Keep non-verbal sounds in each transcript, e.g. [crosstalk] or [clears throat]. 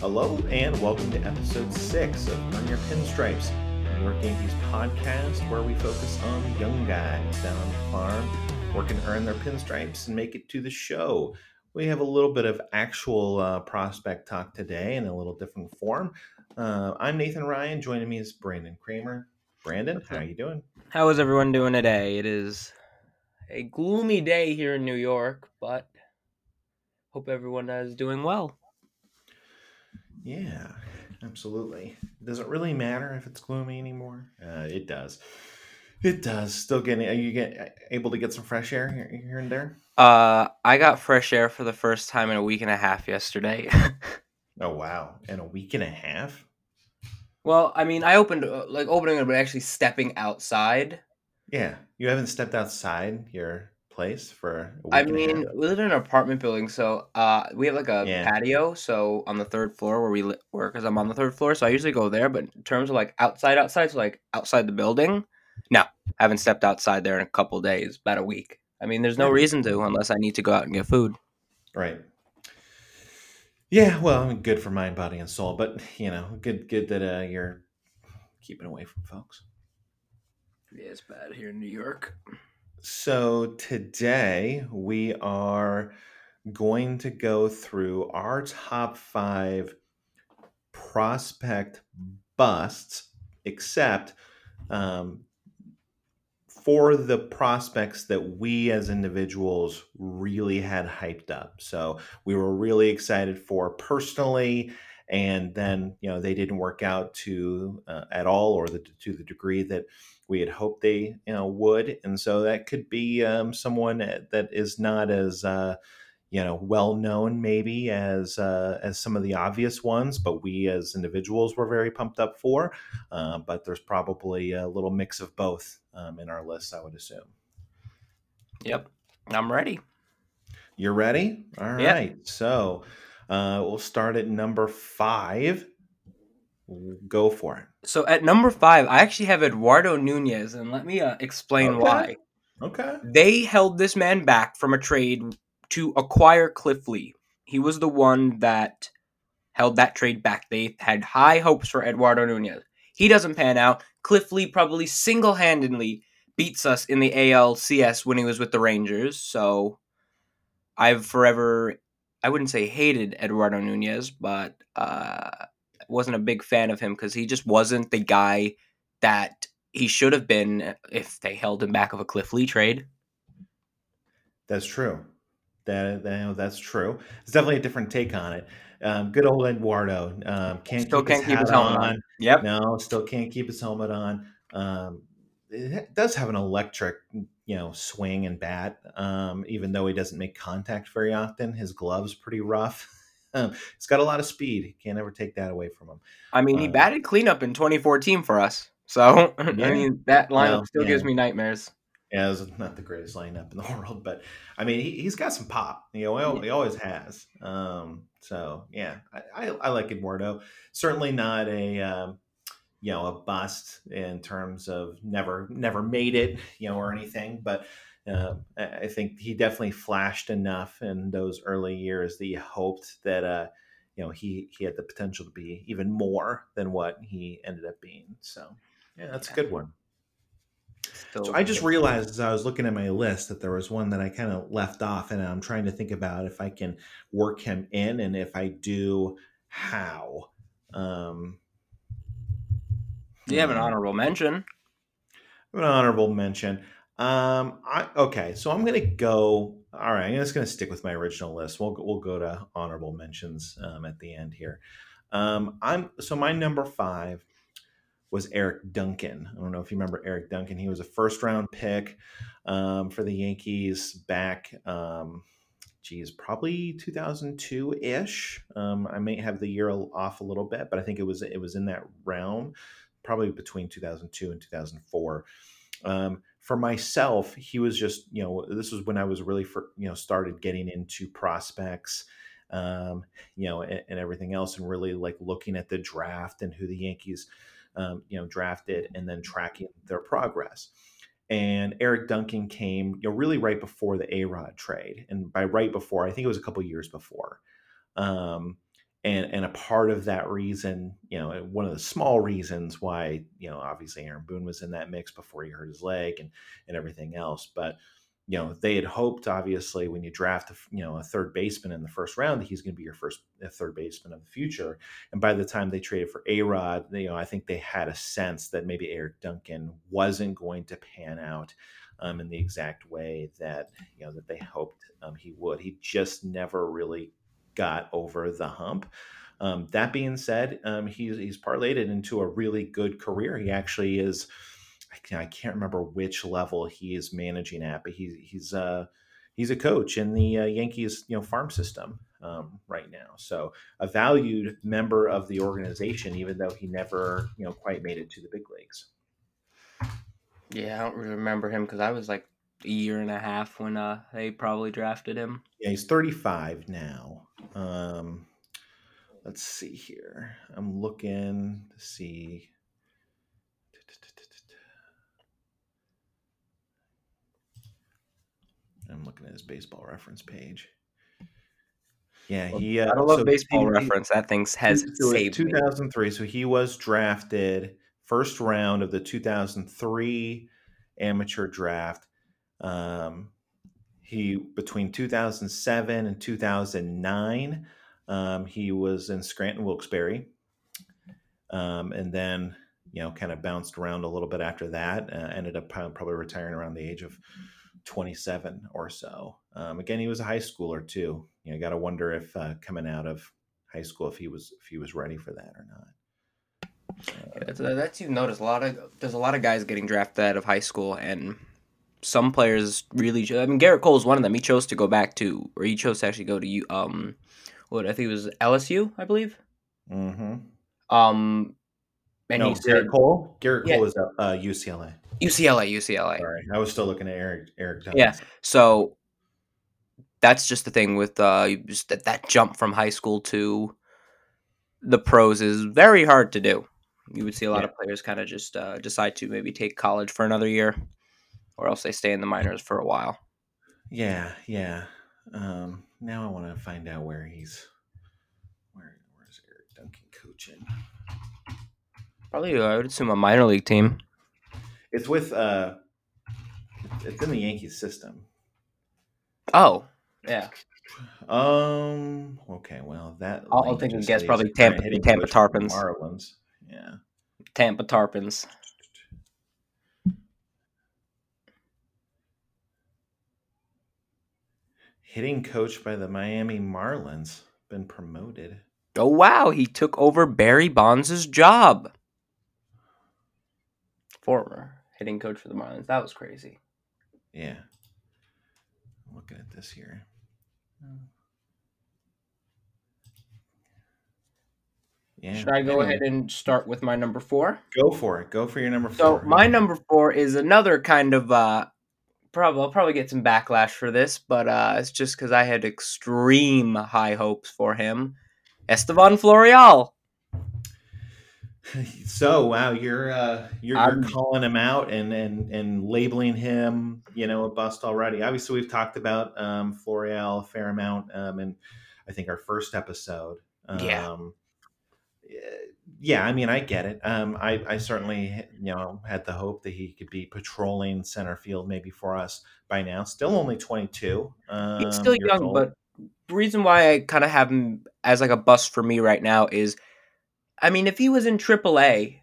Hello and welcome to episode six of Earn Your Pinstripes, York Yankees podcast where we focus on young guys down on the farm working earn their pinstripes and make it to the show. We have a little bit of actual uh, prospect talk today in a little different form. Uh, I'm Nathan Ryan. Joining me is Brandon Kramer. Brandon, how are you doing? How is everyone doing today? It is a gloomy day here in New York, but hope everyone is doing well. Yeah, absolutely. Does it really matter if it's gloomy anymore? Uh, it does. It does. Still getting. Are you get able to get some fresh air here, here and there? Uh, I got fresh air for the first time in a week and a half yesterday. [laughs] Oh wow! In a week and a half. well, I mean, I opened uh, like opening it, but actually stepping outside. Yeah, you haven't stepped outside your place for. I mean, we live in an apartment building, so uh, we have like a Yeah. patio. So on the third floor where we li- work, because I'm on the third floor, so I usually go there. But in terms of like outside, outside, so like outside the building, no, haven't stepped outside there in a couple days, about a week. I mean, there's no reason to unless I need to go out and get food. right. Yeah, well, I mean, good for mind, body, and soul, but you know, good, good that uh, you're keeping away from folks. Yeah, it's bad here in New York. So today we are going to go through our top five prospect busts, except um, for the prospects that we as individuals really had hyped up. So we were really excited for personally, and then you know they didn't work out to uh, at all, or the, to the degree that we had hoped they you know would, and so that could be um, someone that is not as uh, you know well known maybe as uh, as some of the obvious ones, but we as individuals were very pumped up for. Uh, but there's probably a little mix of both um, in our list, I would assume. Yep, I'm ready. You're ready? All right. Yep. So uh, we'll start at number five. Go for it. So at number five, I actually have Eduardo Nunez, and let me uh, explain Okay. why. Okay. They held this man back from a trade to acquire Cliff Lee. He was the one that held that trade back. They had high hopes for Eduardo Nunez. He doesn't pan out. Cliff Lee probably single handedly beats us in the ALCS when he was with the Rangers. So I've forever, I wouldn't say hated Eduardo Nunez, but uh, wasn't a big fan of him because he just wasn't the guy that he should have been if they held him back of a Cliff Lee trade. That's true. That, that that's true. It's definitely a different take on it. Um, good old Eduardo um, can't Still keep can't his keep his helmet on. Yep. No, still can't keep his helmet on. Um, it does have an electric, you know, swing and bat. Um, even though he doesn't make contact very often, his gloves pretty rough. [laughs] Um, he's got a lot of speed. Can't ever take that away from him. I mean, he Uh, batted cleanup in 2014 for us. So, [laughs] I mean, that lineup still yeah. gives me nightmares. Yeah, it's not the greatest lineup in the [laughs] world, but I mean, he, he's got some pop. You know, he always has. Um, so yeah, I, I, I like Eduardo. Certainly not a um, you know a bust in terms of never never made it, you know, or anything. But uh, I think he definitely flashed enough in those early years that you hoped that uh, you know he he had the potential to be even more than what he ended up being. So yeah, that's a good one. Still, So I just realized as I was looking at my list that there was one that I kind of left off, and I'm trying to think about if I can work him in, and if I do, how. Um, you have an hmm, honorable mention. an honorable mention. Um, I okay, so I'm gonna go. All right, I'm just gonna stick with my original list. We'll we'll go to honorable mentions um, at the end here. Um, I'm so my number five was Eric Duncan. I don't know if you remember Eric Duncan. He was a first round pick um, for the Yankees back. Um, geez, probably 2002 ish. Um, I may have the year off a little bit, but I think it was it was in that realm, probably between 2002 and 2004. Um, for myself, he was just you know this was when I was really for you know started getting into prospects um, you know, and, and everything else, and really like looking at the draft and who the Yankees, um, you know, drafted, and then tracking their progress. And Eric Duncan came, you know, really right before the A Rod trade, and by right before, I think it was a couple years before. Um, and and a part of that reason, you know, one of the small reasons why, you know, obviously Aaron Boone was in that mix before he hurt his leg and and everything else, but you know they had hoped obviously when you draft you know a third baseman in the first round that he's going to be your first third baseman of the future and by the time they traded for a-rod you know i think they had a sense that maybe eric duncan wasn't going to pan out um, in the exact way that you know that they hoped um, he would. He just never really got over the hump um, that being said um, he's, he's parlayed it into a really good career he actually is I can't remember which level he is managing at, but he's he's uh, he's a coach in the uh, Yankees you know farm system um, right now. So a valued member of the organization, even though he never you know quite made it to the big leagues. Yeah, I don't really remember him because I was like a year and a half when uh, they probably drafted him. Yeah, he's 35 now. Um, let's see here. I'm looking to see I'm looking at his baseball reference page. Yeah, he. Uh, I love so baseball he, reference. That thing has saved 2003. Me. So he was drafted first round of the 2003 amateur draft. Um, he between 2007 and 2009, um, he was in Scranton Wilkes-Barre, um, and then you know kind of bounced around a little bit after that. Uh, ended up probably retiring around the age of 27 or so. Um, again, he was a high schooler too. You know, got to wonder if uh, coming out of high school if he was if he was ready for that or not. Uh, that's, that's you notice a lot of there's a lot of guys getting drafted out of high school, and some players really. I mean, Gerrit Cole is one of them. He chose to go back to, or he chose to actually go to um, what I think it was LSU, I believe. Mm-hmm. Um, and no, Gerrit Cole. Cole yeah. is at uh, UCLA. UCLA, UCLA. Sorry, I was still looking at Eric. Eric. Thomas. Yeah. So that's just the thing with uh, just that, that jump from high school to the pros is very hard to do. You would see a lot yeah. of players kind of just uh, decide to maybe take college for another year, or else they stay in the minors for a while. Yeah, yeah. Um, now I want to find out where he's. Where Where's Eric Duncan coaching? Probably, I would assume a minor league team. It's with uh, it's in the Yankees system. Oh, yeah. Um. Okay. Well, that I'll, I'll take a guess. Probably Tampa. Tampa Tarpons. Marlins. Yeah. Tampa Tarpons. Hitting coach by the Miami Marlins. Been promoted. Oh wow! He took over Barry Bonds' job. Former hitting coach for the Marlins. That was crazy. Yeah. I'm looking at this here. Yeah. Should I go anyway. ahead and start with my number four? Go for it. Go for your number four. So my number four is another kind of uh probably I'll probably get some backlash for this, but uh it's just because I had extreme high hopes for him. Estevan Florial. [sighs] So wow, you're uh, you're, you're calling him out and and and labeling him, you know, a bust already. Obviously, we've talked about um, Florial a fair amount, um, and I think our first episode. Um, yeah. Yeah, I mean, I get it. Um, I, I certainly, you know, had the hope that he could be patrolling center field maybe for us by now. Still only 22. Um, He's still young, old. but the reason why I kind of have him as like a bust for me right now is I mean, if he was in AAA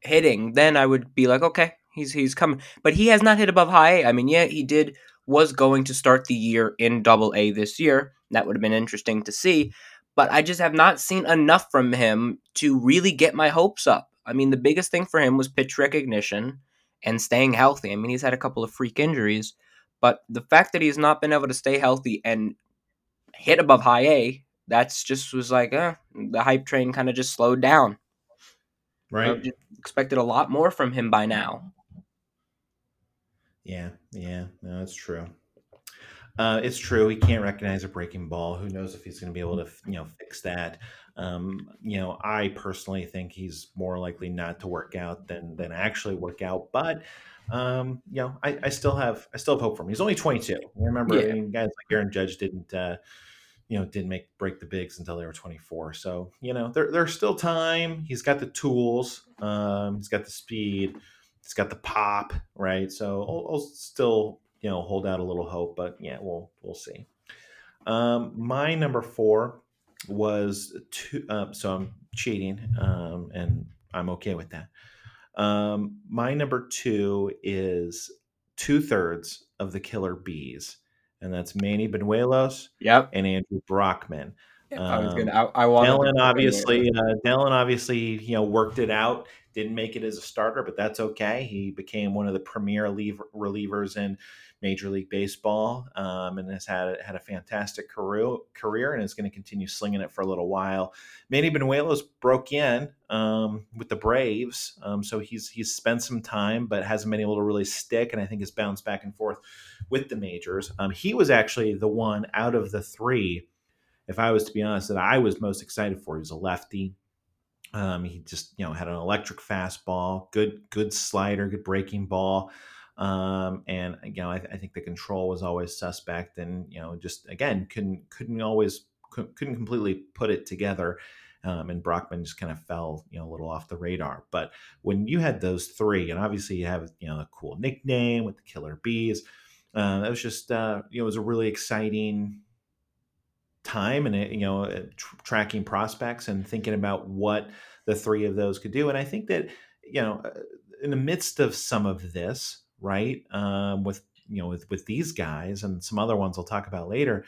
hitting, then I would be like, okay, he's he's coming. But he has not hit above high A. I mean, yeah, he did was going to start the year in Double A this year. That would have been interesting to see. But I just have not seen enough from him to really get my hopes up. I mean, the biggest thing for him was pitch recognition and staying healthy. I mean, he's had a couple of freak injuries, but the fact that he's not been able to stay healthy and hit above high A that's just was like, uh, the hype train kind of just slowed down. Right. expected a lot more from him by now. Yeah, yeah, no, that's true. Uh, it's true. He can't recognize a breaking ball. Who knows if he's going to be able to, you know, fix that. Um, you know, I personally think he's more likely not to work out than than actually work out. But um, you know, I, I still have I still have hope for him. He's only 22. Remember, yeah. I mean, guys like Aaron Judge didn't uh, you know, didn't make break the bigs until they were 24. So, you know, there, there's still time. He's got the tools. Um, he's got the speed. He's got the pop, right? So I'll, I'll still, you know, hold out a little hope, but yeah, we'll we'll see. Um, my number four was two. Uh, so I'm cheating, um, and I'm okay with that. Um, my number two is two thirds of the Killer Bees and that's Manny Banuelos, Yep. and Andrew Brackman. I was gonna. Um, I, I. Dellin obviously, uh, Dellin obviously, you know, worked it out. Didn't make it as a starter, but that's okay. He became one of the premier leave, relievers in Major League Baseball, um, and has had had a fantastic career career, and is going to continue slinging it for a little while. Manny Banuelos broke in um, with the Braves, um, so he's he's spent some time, but hasn't been able to really stick, and I think has bounced back and forth with the majors. Um, he was actually the one out of the three if I was to be honest, that I was most excited for. He was a lefty. Um, he just you know had an electric fastball, good good slider, good breaking ball, um, and you know I, I, think the control was always suspect, and you know just again couldn't couldn't always couldn't completely put it together. Um, and Brackman just kind of fell, you know, a little off the radar. But when you had those three, and obviously you have, you know, a cool nickname with the Killer Bees, uh, that was just, uh, you know, it was a really exciting time and you know uh, tr- tracking prospects and thinking about what the three of those could do and i think that you know uh, in the midst of some of this right um, with you know with with these guys and some other ones i'll talk about later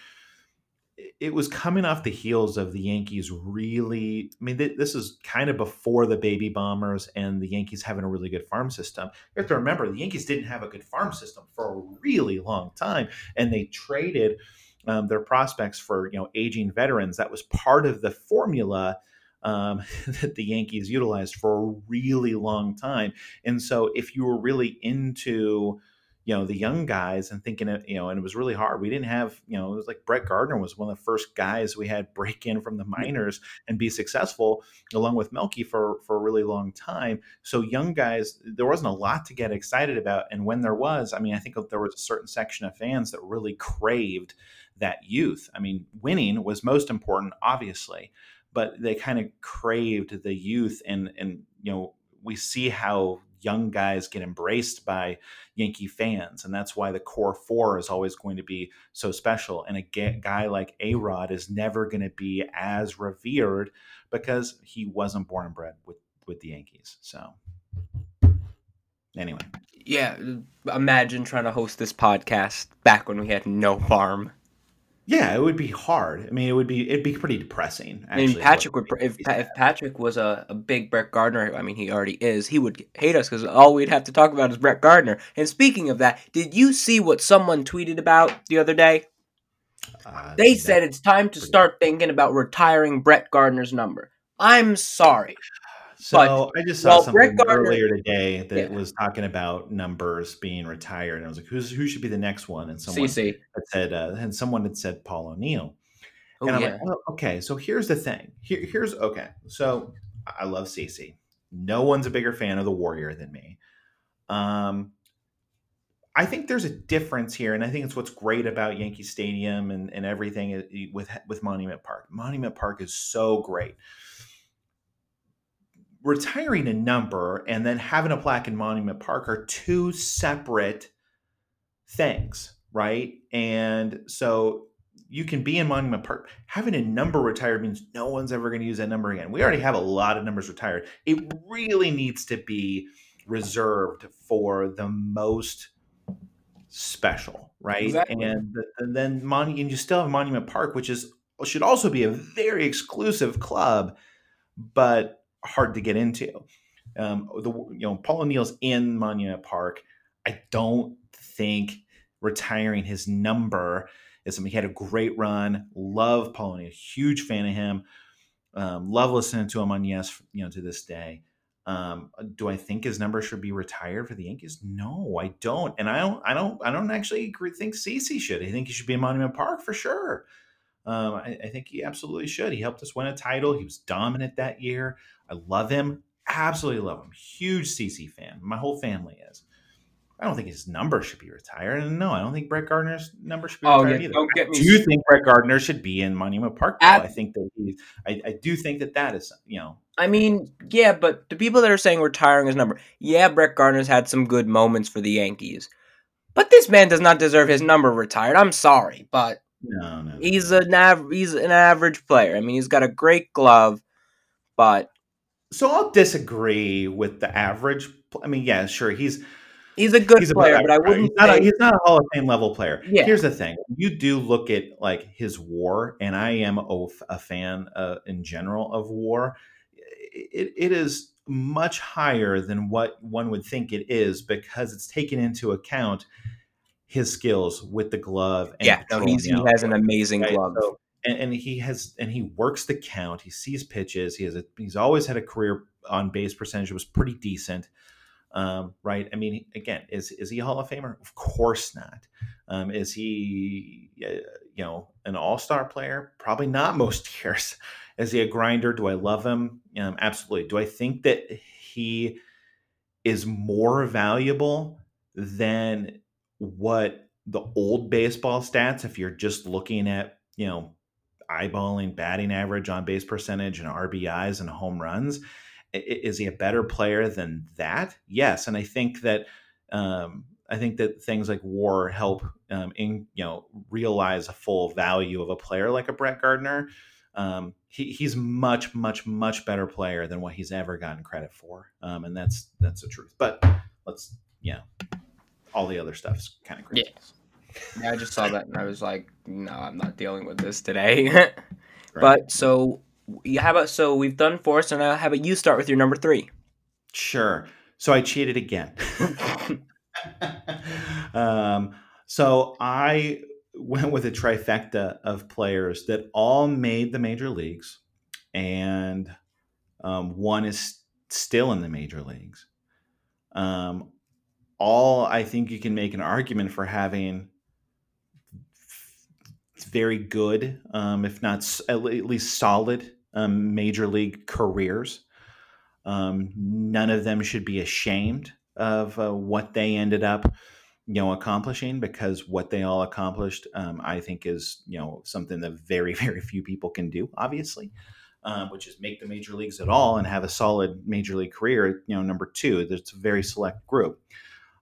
it was coming off the heels of the Yankees really. I mean, th- this is kind of before the baby bombers and the Yankees having a really good farm system. You have to remember the Yankees didn't have a good farm system for a really long time, and they traded um, their prospects for you know aging veterans. That was part of the formula um, [laughs] that the Yankees utilized for a really long time. And so, if you were really into you know the young guys and thinking it, you know, and it was really hard. We didn't have, you know, it was like Brett Gardner was one of the first guys we had break in from the minors and be successful, along with Melky for for a really long time. So young guys, there wasn't a lot to get excited about, and when there was, I mean, I think there was a certain section of fans that really craved that youth. I mean, winning was most important, obviously, but they kind of craved the youth, and and you know we see how young guys get embraced by Yankee fans. And that's why the core four is always going to be so special. And a guy like A Rod is never going to be as revered because he wasn't born and bred with, with the Yankees. So, anyway. Yeah, imagine trying to host this podcast back when we had no farm. Yeah, it would be hard. I mean, it would be it'd be pretty depressing. Actually, I mean, Patrick would if if Patrick was a, a big Brett Gardner. I mean, he already is. He would hate us because all we'd have to talk about is Brett Gardner. And speaking of that, did you see what someone tweeted about the other day? Uh, they said it's time to start thinking about retiring Brett Gardner's number. I'm sorry. So but, I just saw well, something Gardner, earlier today that yeah. was talking about numbers being retired, and I was like, "Who's who should be the next one?" And someone CC. had said, uh, and someone had said Paul O'Neill. Oh, and I'm yeah. like, well, okay, so here's the thing. Here, here's okay. So I love CC. No one's a bigger fan of the Warrior than me. Um, I think there's a difference here, and I think it's what's great about Yankee Stadium and, and everything uh, with with Monument Park. Monument Park is so great retiring a number and then having a plaque in Monument Park are two separate things, right? And so you can be in Monument Park. Having a number retired means no one's ever going to use that number again. We already have a lot of numbers retired. It really needs to be reserved for the most special, right? Exactly. And, and then Mon- and you still have Monument Park, which is should also be a very exclusive club, but hard to get into. Um, the you know Paul O'Neill's in Monument Park. I don't think retiring his number is something. He had a great run. Love Paul O'Neill. Huge fan of him. Um, love listening to him on Yes, you know, to this day. Um, do I think his number should be retired for the Yankees? No, I don't. And I don't. I don't. I don't actually think CC should. I think he should be in Monument Park for sure. Um, I, I, think he absolutely should. He helped us win a title. He was dominant that year. I love him. Absolutely love him. Huge CC fan. My whole family is. I don't think his number should be retired. And no, I don't think Brett Gardner's number should be Oh retired yeah, either. don't get me. Do you think Brett Gardner should be in Monument Park? Ab- I think that he, I, I do think that that is, you know, I mean, yeah, but the people that are saying retiring his number, yeah, Brett Gardner's had some good moments for the Yankees, but this man does not deserve his number retired. I'm sorry, but no, no. no, he's no. an av- he's an average player. I mean, he's got a great glove, but So I'll disagree with the average. I mean, yeah, sure, he's he's a good he's a player. better But I wouldn't He's not, a, he's not a Hall of Fame level player. Yeah. Here's the thing: you do look at like his WAR, and I am a, a fan uh, in general of WAR. It, it is much higher than what one would think it is because it's taken into account his skills with the glove. And yeah, no, he's he has an amazing right? glove. So- and, and he has and he works the count. He sees pitches. He has a he's always had a career on base percentage that was pretty decent. Um, right? I mean, again, is is he a Hall of Famer? Of course not. Um, is he, uh, you know, an All Star player? Probably not most [laughs] years. Is he a grinder? Do I love him? Um, absolutely. Do I think that he is more valuable than what the old baseball stats? If you're just looking at, you know, eyeballing batting average, on base percentage, and RBIs and home runs. Is he a better player than that? Yes, and I think that um, I think that things like WAR help um, in you know realize a full value of a player like a Brett Gardner. Um, he, he's much, much, much better player than what he's ever gotten credit for, um, and that's that's the truth. But let's, yeah, all the other stuff's kind of crazy. Yeah, I just saw that and I was like, no, I'm not dealing with this today. [laughs] But so, you how about so we've done four, so now how about you start with your number three? Sure. So I cheated again. [laughs] um, so I went with a trifecta of players that all made the major leagues, and um, one is still in the major leagues. Um, all I think you can make an argument for having very good, um, if not at least solid, um, major league careers. Um, none of them should be ashamed of uh, what they ended up, you know, accomplishing because what they all accomplished, um, I think, is you know something that very [laughs] very few people can do. Obviously, um, which is make the major leagues at all and have a solid major league career. You know, number two, there's a very select group.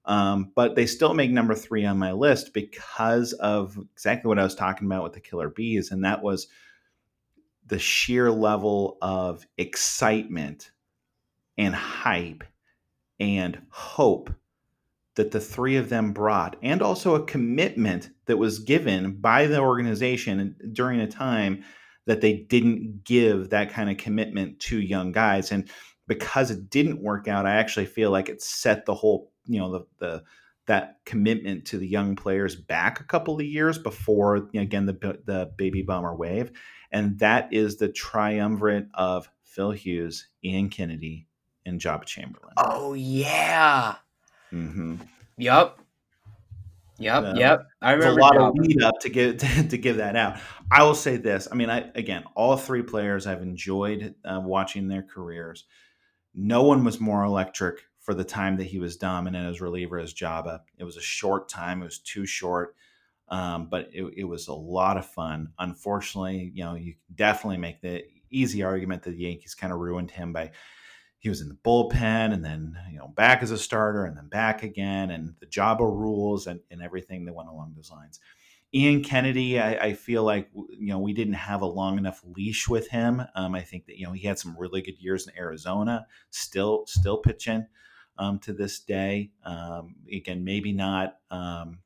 Um, but they still make number three on my list because of exactly what I was talking about with the Killer Bees, and that was the sheer level of excitement and hype and hope that the three of them brought, and also a commitment that was given by the organization during a time that they didn't give that kind of commitment to young guys. And because it didn't work out, I actually feel like it set the whole, you know, the, the that commitment to the young players back a couple of years before, you know, again, the the baby bomber wave, and that is the triumvirate of Phil Hughes, Ian Kennedy, and Joba Chamberlain. Oh yeah. Mm-hmm. Yep. Yep. Yep. I There's a lot Job. of lead up to give to, [laughs] to give that out. I will say this. I mean, I again, all three players I've enjoyed uh, watching their careers. No one was more electric for the time that he was dominant as reliever as Joba. It was a short time. It was too short, um, but it, it was a lot of fun. Unfortunately, you know, you definitely make the easy argument that the Yankees kind of ruined him by he was in the bullpen and then you know back as a starter and then back again and the Joba rules and, and everything that went along those lines. Ian Kennedy, I, I feel like you know we didn't have a long enough leash with him. Um, I think that you know he had some really good years in Arizona, still still pitching um, to this day. Um, again, maybe not. Um,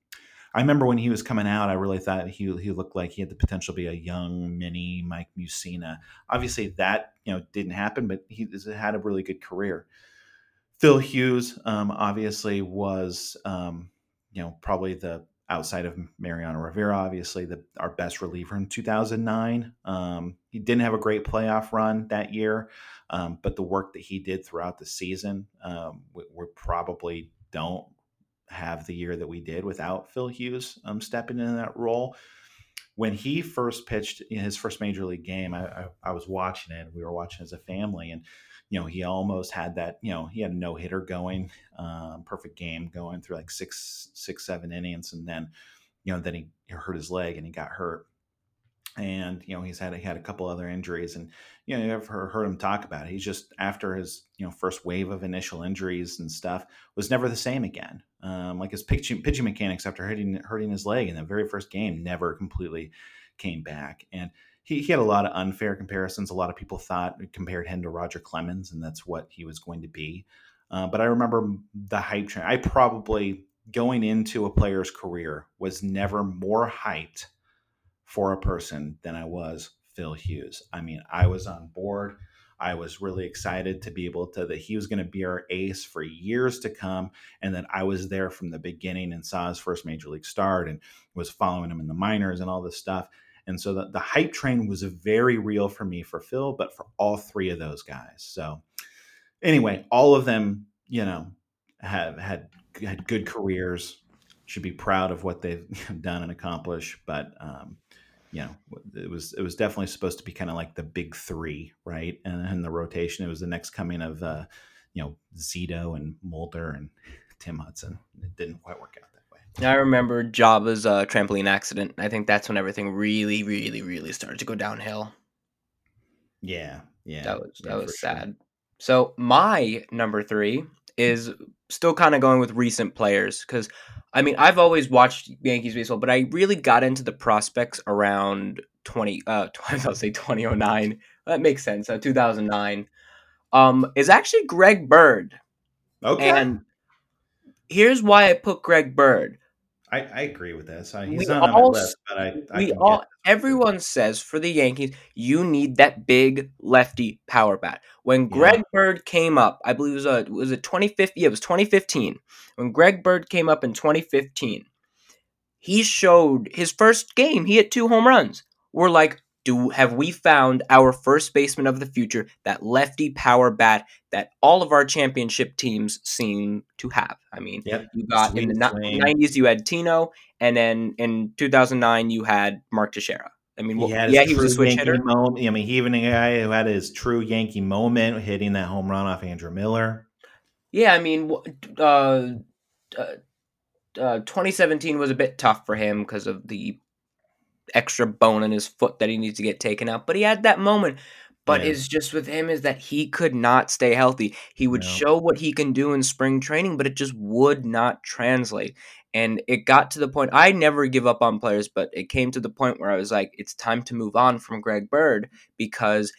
I remember when he was coming out, I really thought he he looked like he had the potential to be a young mini Mike Mussina. Obviously, that you know didn't happen, but he had a really good career. Phil Hughes, um, obviously, was um, you know probably the outside of Mariano Rivera, obviously the our best reliever in 2009. Um, he didn't have a great playoff run that year, um, but the work that he did throughout the season, um, we, we, probably don't have the year that we did without Phil Hughes um, stepping in that role. when he first pitched in his first major league game, I, I, I was watching it. We were watching as a family, and you know he almost had that. You know he had a no hitter going, um, perfect game going through like six, six, seven innings, and then you know then he hurt his leg and he got hurt. And you know he's had he had a couple other injuries and you know you've heard him talk about it. He's just after his you know first wave of initial injuries and stuff was never the same again. Um, like his pitching pitching mechanics after hurting hurting his leg in the very first game never completely came back. And he, he had a lot of unfair comparisons a lot of people thought compared him to roger clemens and that's what he was going to be uh, but i remember the hype train i probably going into a player's career was never more hyped for a person than I was Phil Hughes. I mean, I was on board. I was really excited to be able to that he was going to be our ace for years to come, and that I was there from the beginning and saw his first major league start and was following him in the minors and all this stuff. And so the, the hype train was very real for me for Phil, but for all three of those guys. So anyway, all of them, you know, have had had good careers. Should be proud of what they've [laughs] done and accomplished, but um, you know, it was it was definitely supposed to be kind of like the big three, right? And in the rotation, it was the next coming of uh, you know Zito and Mulder and [laughs] Tim Hudson. It didn't quite work out. I remember Joba's uh, trampoline accident. I think that's when everything really, really, really started to go downhill. Yeah, yeah, that was that yeah, was for sure. sad. So my number three is still kind of going with recent players because I mean I've always watched Yankees baseball, but I really got into the prospects around twenty uh [laughs] I'll say twenty oh nine. That makes sense. Uh, two thousand nine. Um, is actually Greg Bird, Okay, and here's why I put Greg Bird. I, I agree with this. He's We not on my list, but I, I we all everyone says for the Yankees, you need that big lefty power bat. When Greg Bird came up, I believe it was a was it 2015? Yeah, it was 2015. When Greg Bird came up in 2015, he showed his first game. He hit two home runs. We're like, do have we found our first baseman of the future? That lefty power bat that all of our championship teams seem to have. I mean, Yep. you got in the Sweet swing. 90s, you had Tino, and then in 2009, you had Mark Teixeira. I mean, well, yeah, he was a switch Yankee hitter. Moment. I mean, he even a guy who had his true Yankee moment, hitting that home run off Andrew Miller. Yeah, I mean, uh, uh, uh, 2017 was a bit tough for him because of the extra bone in his foot that he needs to get taken out. But he had that moment. But Yeah. it's just with him is that he could not stay healthy. He would No. show what he can do in spring training, but it just would not translate. And it got to the point I never give up on players, but it came to the point where I was like, it's time to move on from Greg Bird because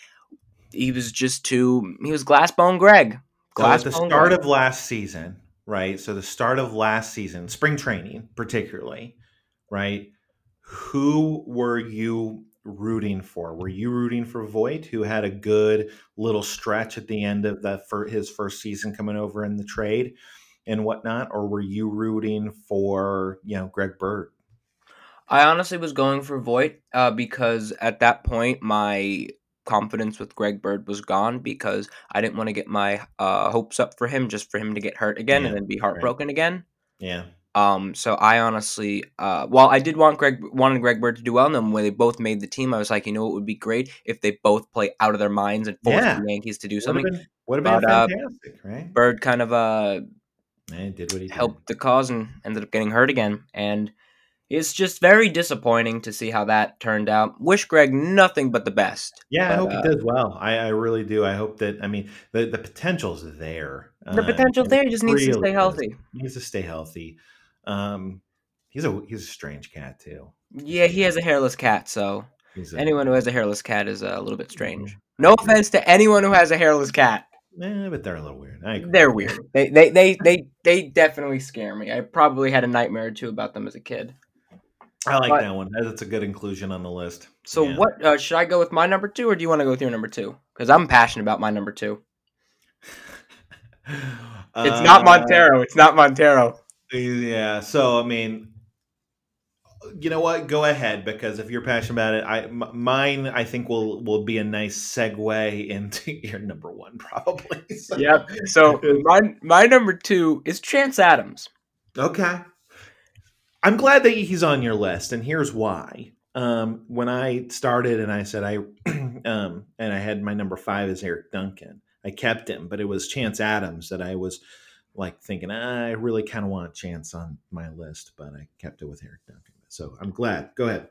he was just too he was glass bone Greg. So Glass at the start Greg. of last season, right? So the start of last season, spring training particularly, right? Who were you rooting for? Were you rooting for Voit, who had a good little stretch at the end of that for his first season coming over in the trade and whatnot, or were you rooting for you know Greg Bird? I honestly was going for Voit uh, because at that point my confidence with Greg Bird was gone because I didn't want to get my uh, hopes up for him just for him to get hurt again Yeah, and then be heartbroken again. Yeah, Um, so I honestly, uh, while I did want Greg wanted Greg Bird to do well, and then when they both made the team, I was like, you know, what would be great if they both play out of their minds and force Yeah. the Yankees to do something. have been uh, fantastic, right? Bird kind of uh, And he did what he did. helped the cause and ended up getting hurt again. And it's just very disappointing to see how that turned out. Wish Greg nothing but the best. Yeah, I hope uh, he does well. I, I really do. I hope that. I mean, the the potential's there. The Uh, potential it there he just needs to stay healthy. He needs to stay healthy. Um, he's a he's a strange cat too. Yeah, he has a hairless cat, so a, anyone who has a hairless cat is uh, a little bit strange. No offense to anyone who has a hairless cat. Eh, but they're a little weird. They're weird. They they they they they definitely scare me. I probably had a nightmare or two about them as a kid. I like But- that one. That's a good inclusion on the list. So Yeah. what uh, should I go with my number two, or do you want to go with your number two? Because I'm passionate about my number two. It's not Uh, Montero. It's not Montero. Yeah. So I mean, you know what? Go ahead because if you're passionate about it, I m- mine I think will will be a nice segue [laughs] into your number one probably. So- Yep. So [laughs] my my number two is Chance Adams. Okay. I'm glad that he's on your list, and here's why. um, when I started and I said I, [clears throat] um, and I had my number five as Eric Duncan, I kept him, but it was Chance Adams that I was like thinking ah, I really kind of want a Chance on my list, but I kept it with Eric Duncan. So I'm glad. Go ahead.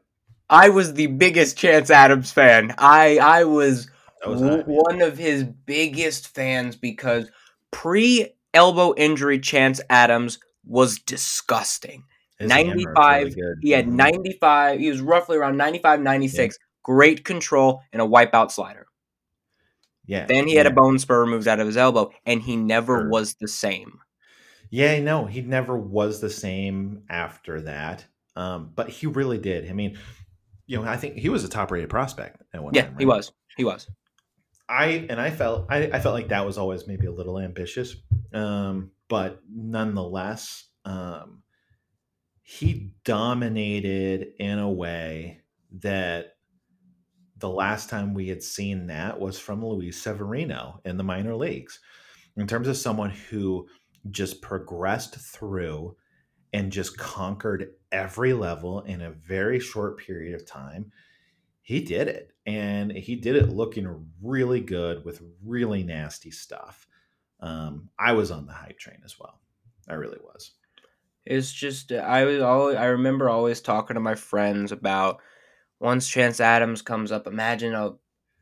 I was the biggest Chance Adams fan. I I was, was w- I, man. one of his biggest fans because pre elbow injury Chance Adams was disgusting. His 95, really. He had Mhm. 95, he was roughly around 95 96, great control and a wipeout slider. Yeah. Then he had a bone spur removed out of his elbow and he never Sure. was the same. Yeah, no, he never was the same after that. Um, but he really did. I mean, you know, I think he was a top rated prospect at one Yeah, time. he right? was. He was. I and I felt I, I felt like that was always maybe a little ambitious, um, but nonetheless, um, he dominated in a way that the last time we had seen that was from Luis Severino in the minor leagues, in terms of someone who just progressed through and just conquered every level in a very short period of time he did it. And he did it looking really good with really nasty stuff. Um, i was on the hype train as well. I really was. It's just I was always I remember always talking to my friends about once Chance Adams comes up, imagine a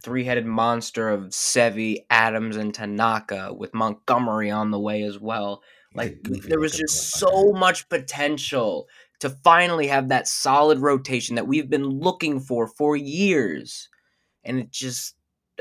three-headed monster of Sevi, Adams, and Tanaka with Montgomery on the way as well. Like there was just so much potential to finally have that solid rotation that we've been looking for for years. And it just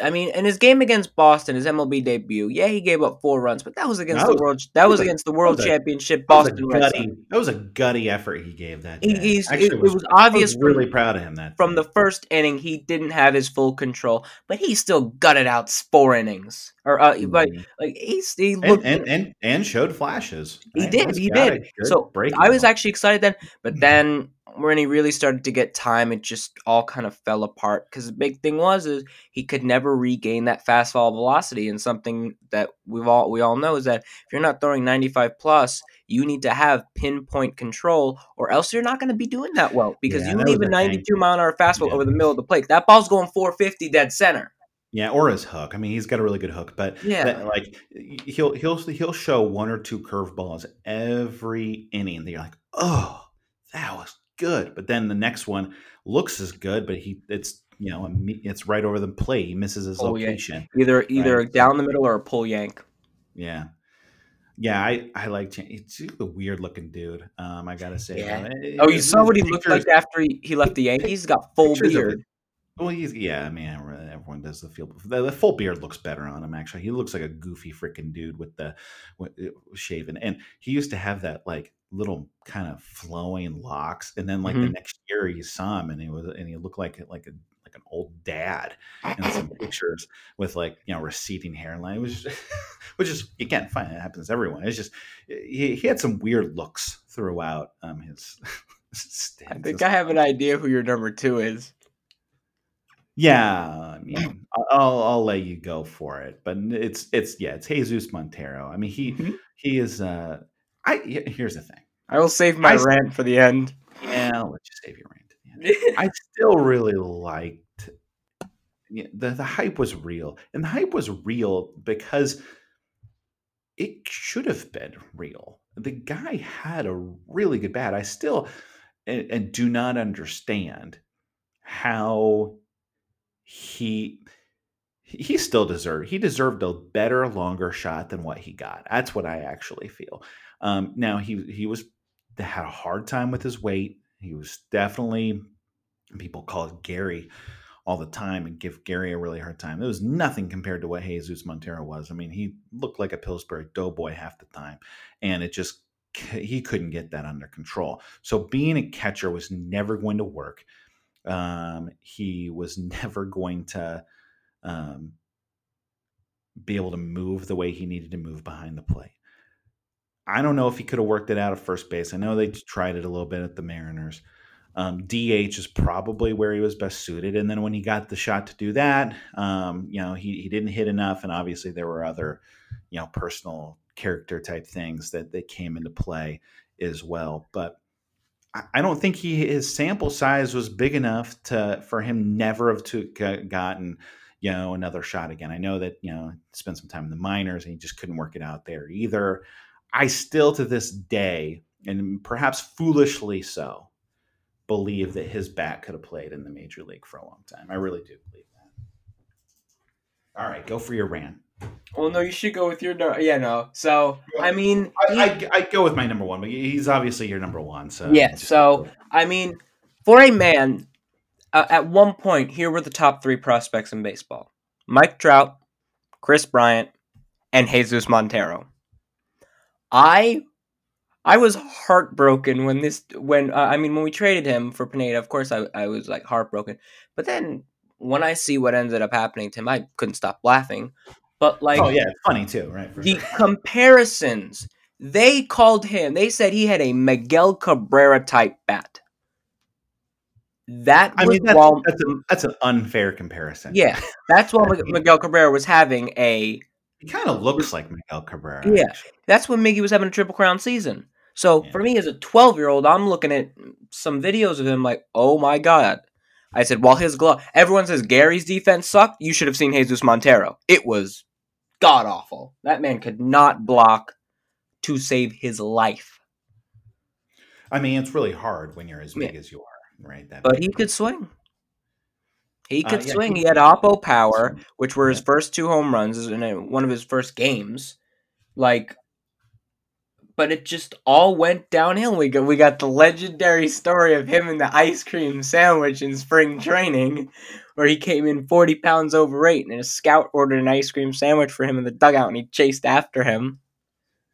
I mean, in his game against Boston, his MLB debut, yeah, he gave up four runs, but that was against That the world. That was was a- against the World was Championship that was, Boston gutty, that was a gutty effort he gave that He- he's- Actually, it- it was obvious from- was really proud of him that From day. the first inning, he didn't have his full control, but he still gutted out four innings. Or, uh, but Mhm. like he's he and, looked and, and and showed flashes He right? did, he did. So I was actually excited then, but [clears throat] then when he really started to get time, it just all kind of fell apart. Because the big thing was is he could never regain that fastball velocity, and something that we've all we all know is that if you're not throwing 95 plus, you need to have pinpoint control, or else you're not going to be doing that well. Because Yeah, you leave a the thing. 92 mile an hour fastball Yeah. over the middle of the plate, that ball's going 450 dead center. Yeah, or his hook. I mean, he's got a really good hook, but Yeah. that, like he'll he'll he'll show one or two curveballs every inning. That you're like, oh, that was good. But then the next one looks as good, but he it's you know it's right over the plate. He misses his yeah. location. Either either Right. down the middle or a pull yank. Yeah. Yeah, I, I like Chan- he's a weird looking dude. Um, I gotta say. Yeah. Eh, Oh, you saw what he looked like after he, he left the Yankees? He's got full pictures beard. Well, he's yeah, I mean, Everyone does the field. The, the full beard looks better on him. Actually, he looks like a goofy freaking dude with the with, uh, shaven. And he used to have that like little kind of flowing locks. And then like the Mhm. next year, you saw him, and he was and he looked like like a like an old dad. in some [laughs] pictures with like you know receding hairline, which [laughs] which is again fine. It happens to everyone. It's just he, he had some weird looks throughout um his. [laughs] I think I have an idea who your number two is. Yeah, I mean, I'll I'll let you go for it, but it's it's yeah, it's Jesus Montero. I mean, he Mhm. he is. uh I here's the thing. I will save my I- rant for the end. Yeah, I'll let you save your rant. to the end. [laughs] I still really liked. Yeah, the the hype was real, and the hype was real because it should have been real. The guy had a really good bat. I still and, and do not understand how he he still deserved he deserved a better longer shot than what he got. That's what i actually feel. Um now he he was had a hard time with his weight. He was definitely people call it gary all the time and give gary a really hard time. It was nothing compared to what jesus montero was. I mean he looked like a pillsbury doughboy half the time and it just he couldn't get that under control. So being a catcher was never going to work um, he was [laughs] never going to um, be able to move the way he needed to move behind the plate. I don't know if he could have worked it out at first base. I know they tried it a little bit at the Mariners. Um, DH is probably where he was best suited. And then when he got the shot to do that, um, you know, he, he didn't hit enough. And obviously there were other, you know, personal character type things that, that came into play as well. But I don't think he his sample size was big enough to for him never have to gotten you know another shot again. I know that you know spent some time in the minors and he just couldn't work it out there either. I still to this day, and perhaps foolishly so, believe that his bat could have played in the major league for a long time. I really do believe that. All right, go for your rant. Well, no, you should go with your. Yeah, no. So, I mean, I, I, I, go with my number one, but he's obviously your number one. So, yeah. So, I mean, for a man, uh, at one point, here were the top three prospects in baseball Mike Trout, Kris Bryant, and Jesus Montero. I I was heartbroken when this when uh, I mean when we traded him for Pineda. Of course, I I was like heartbroken. But then when I see what ended up happening to him, I couldn't stop laughing. But like, oh yeah, it's funny too, right? For the sure. [laughs] comparisons they called him. They said he had a Miguel Cabrera type bat. That I mean, that's, while, that's, a, that's an unfair comparison. Yeah, that's while [laughs] Miguel Cabrera was having a. He kind of looks like Miguel Cabrera. Yeah, actually. that's when Miggy was having a triple crown season. So yeah. for me as a 12 year old, I'm looking at some videos of him like, oh my god. I said, while his glove, everyone says Gary's defense sucked. You should have seen Jesus Montero. It was god awful. That man could not block to save his life. I mean, it's really hard when you're as big yeah. as you are, right? That but he could swing. He uh, could uh, yeah, swing. He, he had oppo power, which were his first two home runs in one of his first games. Like but it just all went downhill. We got we got the legendary story of him and the ice cream sandwich in spring training, where he came in forty pounds overweight, and a scout ordered an ice cream sandwich for him in the dugout, and he chased after him.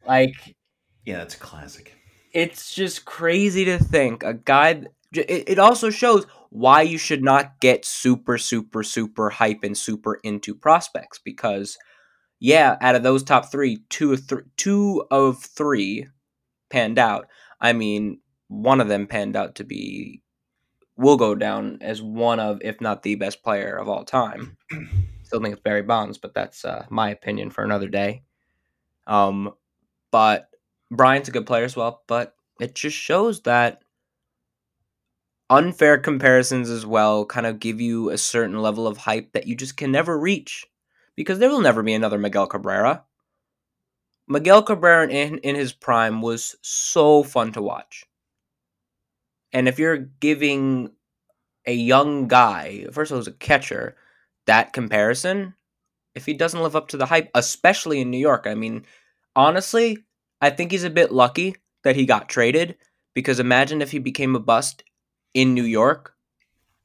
Like, yeah, that's classic. It's just crazy to think a guy. It, it also shows why you should not get super, super, super hype and super into prospects because yeah, out of those top three, two of three, two of three panned out. I mean, one of them panned out to be will go down as one of, if not the best player of all time. [clears throat] Still think it's Barry Bonds, but that's uh, my opinion for another day. Um, but Bryant's a good player as well. But it just shows that unfair comparisons as well kind of give you a certain level of hype that you just can never reach because there will never be another Miguel Cabrera. Miguel Cabrera in, in his prime was so fun to watch. And if you're giving a young guy, first of all, as a catcher, that comparison, if he doesn't live up to the hype, especially in New York, I mean, honestly, I think he's a bit lucky that he got traded because imagine if he became a bust in New York,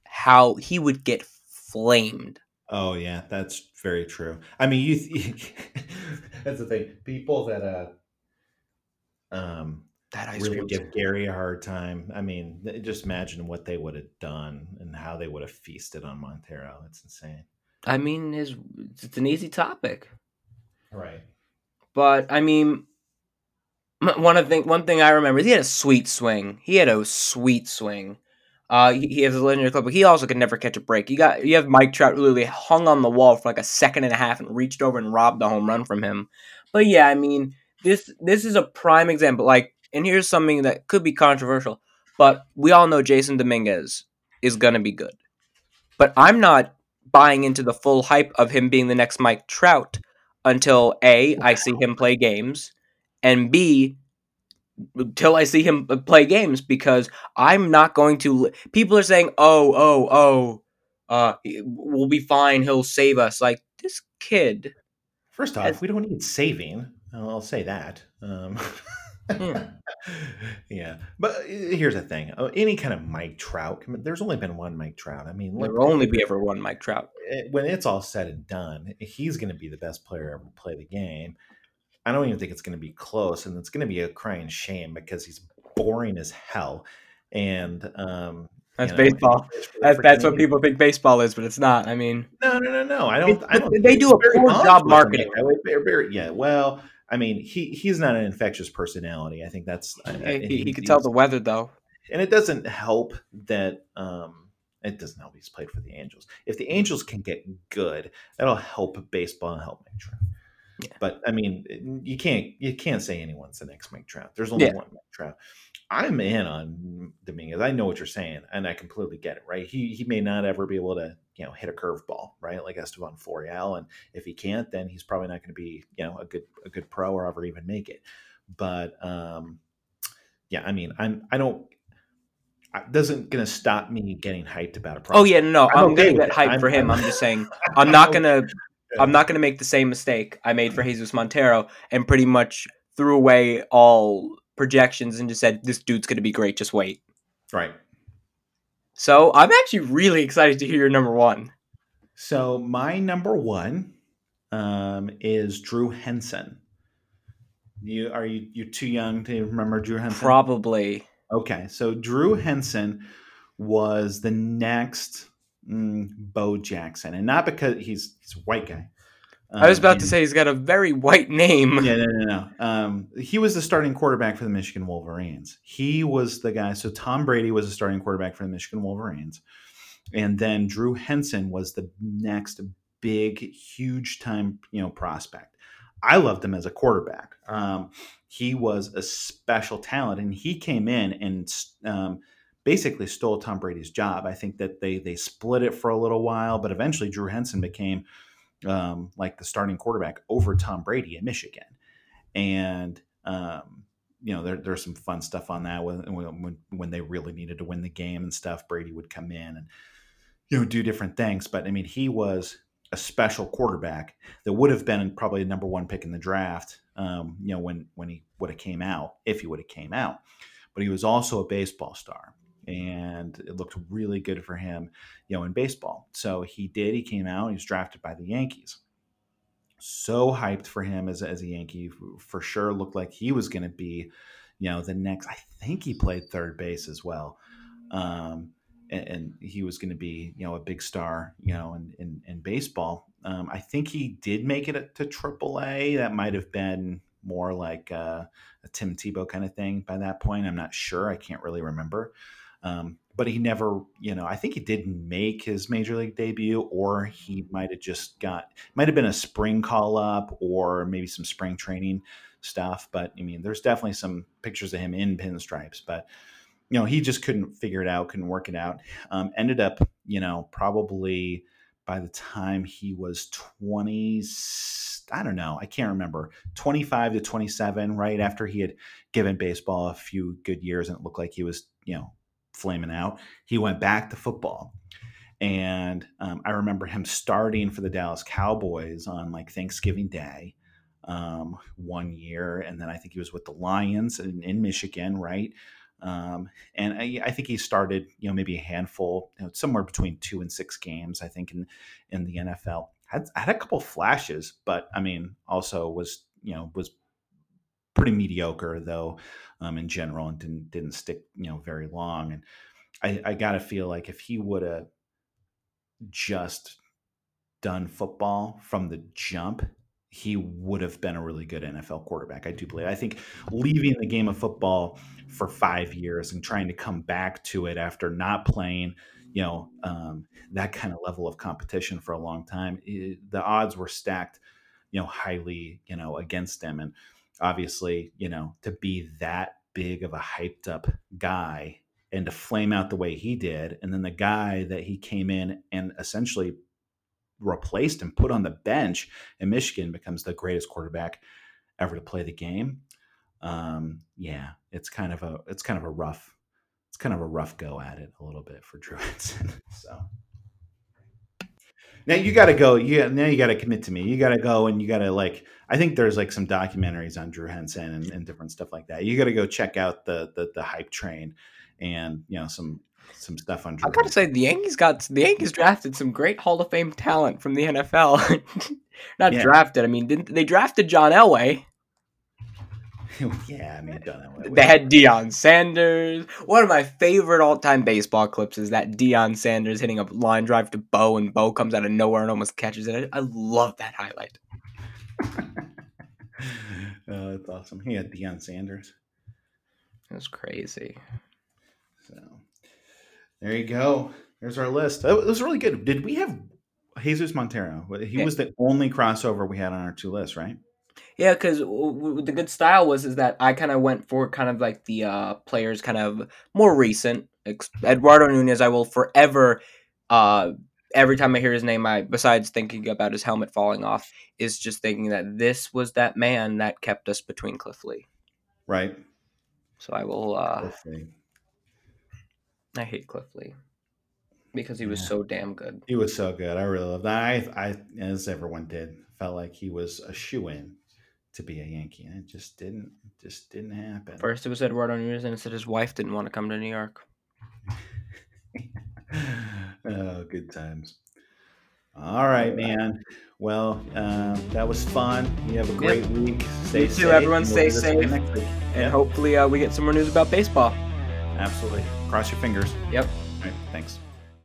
how he would get flamed. Oh yeah, that's very true. I mean, you. [laughs] that's the thing. People that uh, um, that ice really give Gary a hard time. I mean, just imagine what they would have done and how they would have feasted on Montero. It's insane. I mean, his it's an easy topic, right? But I mean, one of the one thing I remember, is he had a sweet swing. He had a sweet swing. Uh, he, he has a legendary club, but he also could never catch a break. You got you have Mike Trout who literally hung on the wall for like a second and a half and reached over and robbed the home run from him. But yeah, I mean this this is a prime example. Like, and here's something that could be controversial, but we all know Jasson Dominguez is gonna be good. But I'm not buying into the full hype of him being the next Mike Trout until a I see him play games, and b till I see him play games because I'm not going to. People are saying, "Oh, oh, oh, uh, we'll be fine. He'll save us." Like this kid. First off, has, we don't need saving. I'll say that. Um, [laughs] yeah. [laughs] yeah, but uh, here's the thing: uh, any kind of Mike Trout. There's only been one Mike Trout. I mean, there will only be ever one Mike Trout. When it's all said and done, he's going to be the best player ever play the game. I don't even think it's going to be close, and it's going to be a crying shame because he's boring as hell. And um, that's you know, baseball. That's that's what people think baseball is, but it's not. I mean, no, no, no, no. I don't. I don't they do a poor job marketing. Very, yeah. Well, I mean, he he's not an infectious personality. I think that's. He, he, he could tell the weather though, and it doesn't help that. um it doesn't help he's played for the Angels. If the Angels can get good, that'll help baseball and help make sure. Yeah. But I mean, you can't you can't say anyone's the next Mike Trout. There's only yeah. one Mike Trout. I'm in on Dominguez. I know what you're saying, and I completely get it. Right? He he may not ever be able to you know hit a curveball, right? Like Estevan Florial, and if he can't, then he's probably not going to be you know a good a good pro or ever even make it. But um, yeah, I mean, I'm I don't I doesn't going to stop me getting hyped about a project. Oh yeah, no, I'm, I'm okay going to get hyped I'm, for him. I'm, I'm just saying [laughs] I'm not going to I'm not going to make the same mistake I made for Jesus Montero and pretty much threw away all projections and just said this dude's going to be great. Just wait. Right. So I'm actually really excited to hear your number one. So my number one um, is Drew Henson. You are you you're too young to remember Drew Henson? Probably. Okay, so Drew Henson was the next mm, Bo Jackson, and not because he's he's a white guy. Um, I was about and, to say he's got a very white name. Yeah, no, no, no. Um, he was the starting quarterback for the Michigan Wolverines. He was the guy. So Tom Brady was the starting quarterback for the Michigan Wolverines, and then Drew Henson was the next big, huge time, you know, prospect. I loved him as a quarterback. Um, he was a special talent, and he came in and um, basically stole Tom Brady's job. I think that they they split it for a little while, but eventually Drew Henson became um, like the starting quarterback over Tom Brady in Michigan, and um, you know there, there's some fun stuff on that when, when when they really needed to win the game and stuff. Brady would come in and you know do different things, but I mean he was a special quarterback that would have been probably a number one pick in the draft. Um, you know, when when he would have came out, if he would have came out, but he was also a baseball star, and it looked really good for him, you know, in baseball. So he did. He came out. He was drafted by the Yankees. So hyped for him as as a Yankee, for sure. Looked like he was going to be, you know, the next. I think he played third base as well. Um, and, and he was going to be, you know, a big star, you know, in in, in baseball. Um, I think he did make it to AAA. That might have been more like uh, a Tim Tebow kind of thing by that point. I'm not sure. I can't really remember. Um, but he never, you know, I think he didn't make his major league debut, or he might have just got, might have been a spring call up, or maybe some spring training stuff. But I mean, there's definitely some pictures of him in pinstripes, but you know, he just couldn't figure it out, couldn't work it out. Um, ended up, you know, probably by the time he was 20, I don't know, I can't remember, 25 to 27, right after he had given baseball a few good years and it looked like he was, you know, flaming out, he went back to football. And um, I remember him starting for the Dallas Cowboys on like Thanksgiving Day um, one year. And then I think he was with the Lions in, in Michigan, right? Um, and I, I, think he started, you know, maybe a handful, you know, somewhere between two and six games, I think, in in the NFL. Had had a couple flashes, but I mean, also was you know was pretty mediocre though, um, in general, and didn't didn't stick you know very long. And I, I gotta feel like if he would have just done football from the jump, he would have been a really good NFL quarterback. I do believe. I think leaving the game of football for five years and trying to come back to it after not playing, you know, um, that kind of level of competition for a long time, it, the odds were stacked, you know, highly, you know, against him. And obviously, you know, to be that big of a hyped up guy and to flame out the way he did, and then the guy that he came in and essentially replaced and put on the bench in Michigan becomes the greatest quarterback ever to play the game. Um, yeah, it's kind of a it's kind of a rough it's kind of a rough go at it a little bit for Drew Henson. [laughs] so now you got to go. You now you got to commit to me. You got to go and you got to like. I think there's like some documentaries on Drew Henson and, and different stuff like that. You got to go check out the, the the hype train and you know some some stuff on. Drew. I gotta say, the Yankees got the Yankees drafted some great Hall of Fame talent from the NFL. [laughs] Not yeah. drafted. I mean, didn't they drafted John Elway? [laughs] yeah, I mean, Elway. They had Deion Sanders. One of my favorite all-time baseball clips is that Deion Sanders hitting a line drive to Bo, and Bo comes out of nowhere and almost catches it. I love that highlight. [laughs] oh, that's awesome. He had Deion Sanders. That's crazy. So there you go. There's our list. It was really good. Did we have Jesus Montero? He yeah. was the only crossover we had on our two lists, right? Yeah, because the good style was is that I kind of went for kind of like the uh, players kind of more recent. Eduardo Nunez, I will forever, uh, every time I hear his name, I besides thinking about his helmet falling off, is just thinking that this was that man that kept us between Cliff Lee. Right. So I will. Uh, I hate Cliff Lee because he was Yeah. so damn good. He was so good. I really loved that. I, I, as everyone did, felt like he was a shoe in to be a Yankee, and it just didn't, it just didn't happen. First, it was Eduardo Nunez, and it said his wife didn't want to come to New York. [laughs] oh, good times. All right, man. Well, um, that was fun. You have a great week. Stay You too, safe. everyone. Stay we'll again safe. next week. And Yeah. hopefully, uh, we get some more news about baseball. Absolutely. Cross your fingers. Yep. All right. Thanks.